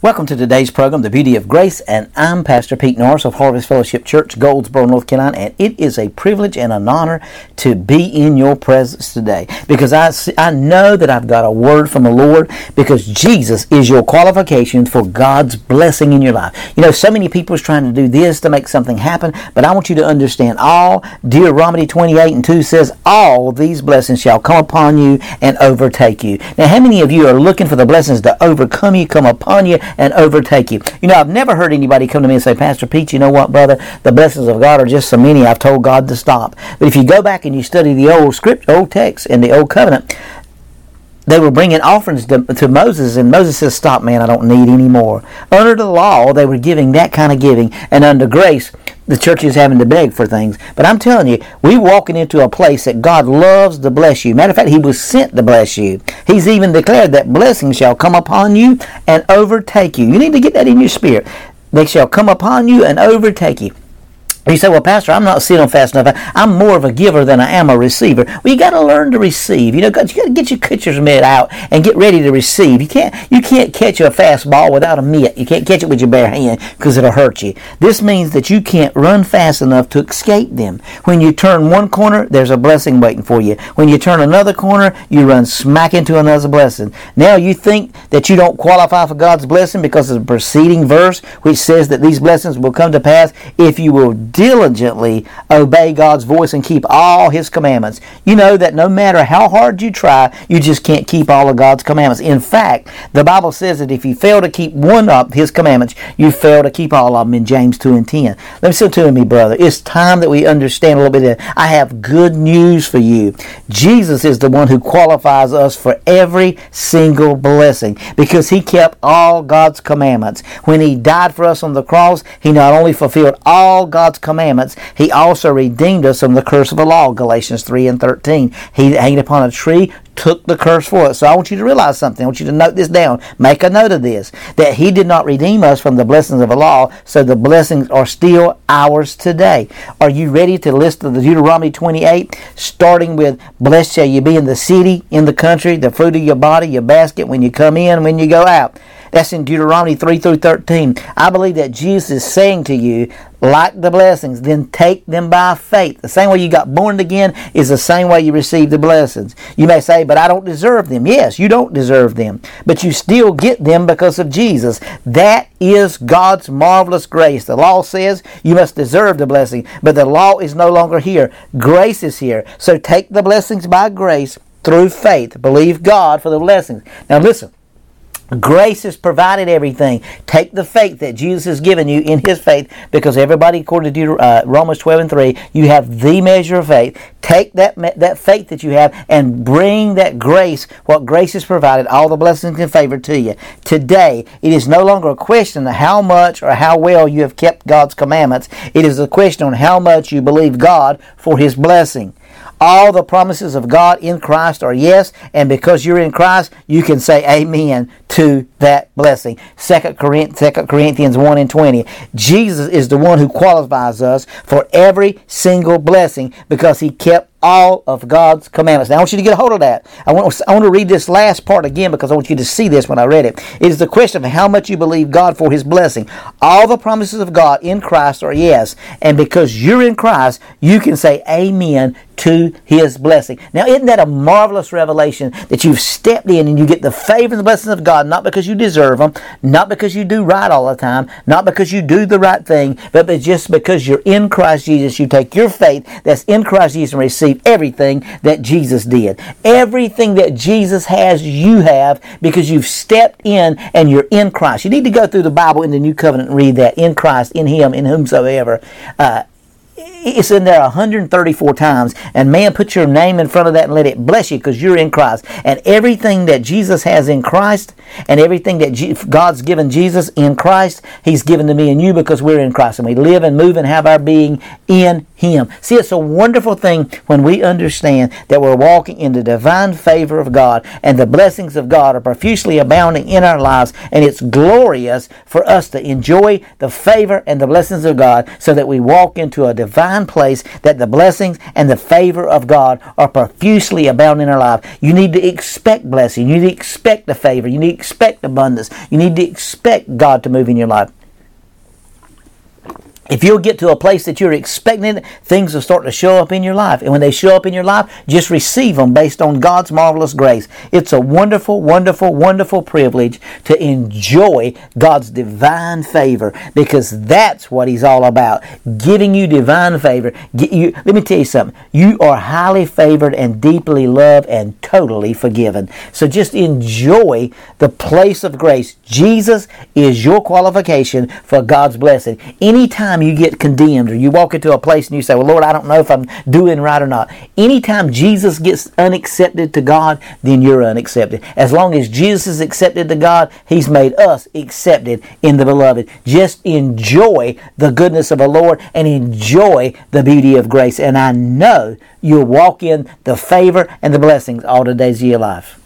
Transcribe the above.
Welcome to today's program, The Beauty of Grace, and I'm Pastor Pete Norris of Harvest Fellowship Church, Goldsboro, North Carolina, and it is a privilege and an honor to be in your presence today because I, I know that I've got a word from the Lord because Jesus is your qualification for God's blessing in your life. You know, so many people is trying to do this to make something happen, but I want you to understand all, Deuteronomy 28 and 2 says, all these blessings shall come upon you and overtake you. Now, how many of you are looking for the blessings to overcome you, come upon you, and overtake you. You know, I've never heard anybody come to me and say, Pastor Pete, you know what, brother? The blessings of God are just so many, I've told God to stop. But if you go back and you study the old script, old text, and the old covenant, they were bringing offerings to, to, Moses, and Moses says, Stop, man, I don't need any more. Under the law, they were giving that kind of giving, and under grace, the church is having to beg for things. But I'm telling you, we're walking into a place that God loves to bless you. Matter of fact, He was sent to bless you. He's even declared that blessings shall come upon you and overtake you. You need to get that in your spirit. They shall come upon you and overtake you. You say, well, Pastor, I'm not sitting on fast enough. I'm more of a giver than I am a receiver. Well, you got to learn to receive. You know, you got to get your catcher's mitt out and get ready to receive. You can't, you can't catch a fastball without a mitt. You can't catch it with your bare hand because it'll hurt you. This means that you can't run fast enough to escape them. When you turn one corner, there's a blessing waiting for you. When you turn another corner, you run smack into another blessing. Now you think that you don't qualify for God's blessing because of the preceding verse, which says that these blessings will come to pass if you will diligently obey God's voice and keep all His commandments. You know that no matter how hard you try, you just can't keep all of God's commandments. In fact, the Bible says that if you fail to keep one of His commandments, you fail to keep all of them in James 2 and 10. Let me say to me, brother. It's time that we understand a little bit. Of, I have good news for you. Jesus is the one who qualifies us for every single blessing because He kept all God's commandments. When He died for us on the cross, He not only fulfilled all God's commandments, he also redeemed us from the curse of the law, Galatians 3 and 13. He hanged upon a tree, took the curse for us. So I want you to realize something. I want you to note this down. Make a note of this. That he did not redeem us from the blessings of the law, so the blessings are still ours today. Are you ready to list the Deuteronomy 28, starting with, Blessed shall you be in the city, in the country, the fruit of your body, your basket, when you come in, when you go out. That's in Deuteronomy 3 through 13. I believe that Jesus is saying to you, like the blessings, then take them by faith. The same way you got born again is the same way you receive the blessings. You may say, but I don't deserve them. Yes, you don't deserve them, but you still get them because of Jesus. That is God's marvelous grace. The law says you must deserve the blessing, but the law is no longer here. Grace is here. So take the blessings by grace through faith. Believe God for the blessings. Now listen. Grace has provided everything. Take the faith that Jesus has given you in His faith, because everybody, according to uh, Romans 12 and 3, you have the measure of faith. Take that that faith that you have and bring that grace, what grace has provided, all the blessings and favor to you. Today, it is no longer a question of how much or how well you have kept God's commandments. It is a question on how much you believe God for His blessing. All the promises of God in Christ are yes, and because you're in Christ, you can say amen to that blessing. 2 Corinthians 1 and 20. Jesus is the one who qualifies us for every single blessing because he kept all of God's commandments. Now, I want you to get a hold of that. I want, I want to read this last part again because I want you to see this when I read it. It is the question of how much you believe God for His blessing. All the promises of God in Christ are yes. And because you're in Christ, you can say amen to His blessing. Now, isn't that a marvelous revelation that you've stepped in and you get the favor and the blessings of God, not because you deserve them, not because you do right all the time, not because you do the right thing, but just because you're in Christ Jesus. You take your faith that's in Christ Jesus and receive receive everything that Jesus did. Everything that Jesus has, you have because you've stepped in and you're in Christ. You need to go through the Bible in the New Covenant and read that in Christ, in Him, in whomsoever. Uh, it's in there 134 times. And man, put your name in front of that and let it bless you because you're in Christ. And everything that Jesus has in Christ and everything that God's given Jesus in Christ, He's given to me and you because we're in Christ. And we live and move and have our being in Him. See, it's a wonderful thing when we understand that we're walking in the divine favor of God and the blessings of God are profusely abounding in our lives. And it's glorious for us to enjoy the favor and the blessings of God so that we walk into a divine divine place that the blessings and the favor of God are profusely abound in our life. You need to expect blessing. You need to expect the favor. You need to expect abundance. You need to expect God to move in your life. If you'll get to a place that you're expecting things will start to show up in your life. And when they show up in your life, just receive them based on God's marvelous grace. It's a wonderful, wonderful, wonderful privilege to enjoy God's divine favor because that's what He's all about. Giving you divine favor. You, let me tell you something. You are highly favored and deeply loved and totally forgiven. So just enjoy the place of grace. Jesus is your qualification for God's blessing. Anytime anytime you get condemned or you walk into a place and you say, Well, Lord, I don't know if I'm doing right or not. Anytime Jesus gets unaccepted to God, then you're unaccepted. As long as Jesus is accepted to God, He's made us accepted in the beloved. Just enjoy the goodness of the Lord and enjoy the beauty of grace. And I know you'll walk in the favor and the blessings all the days of your life.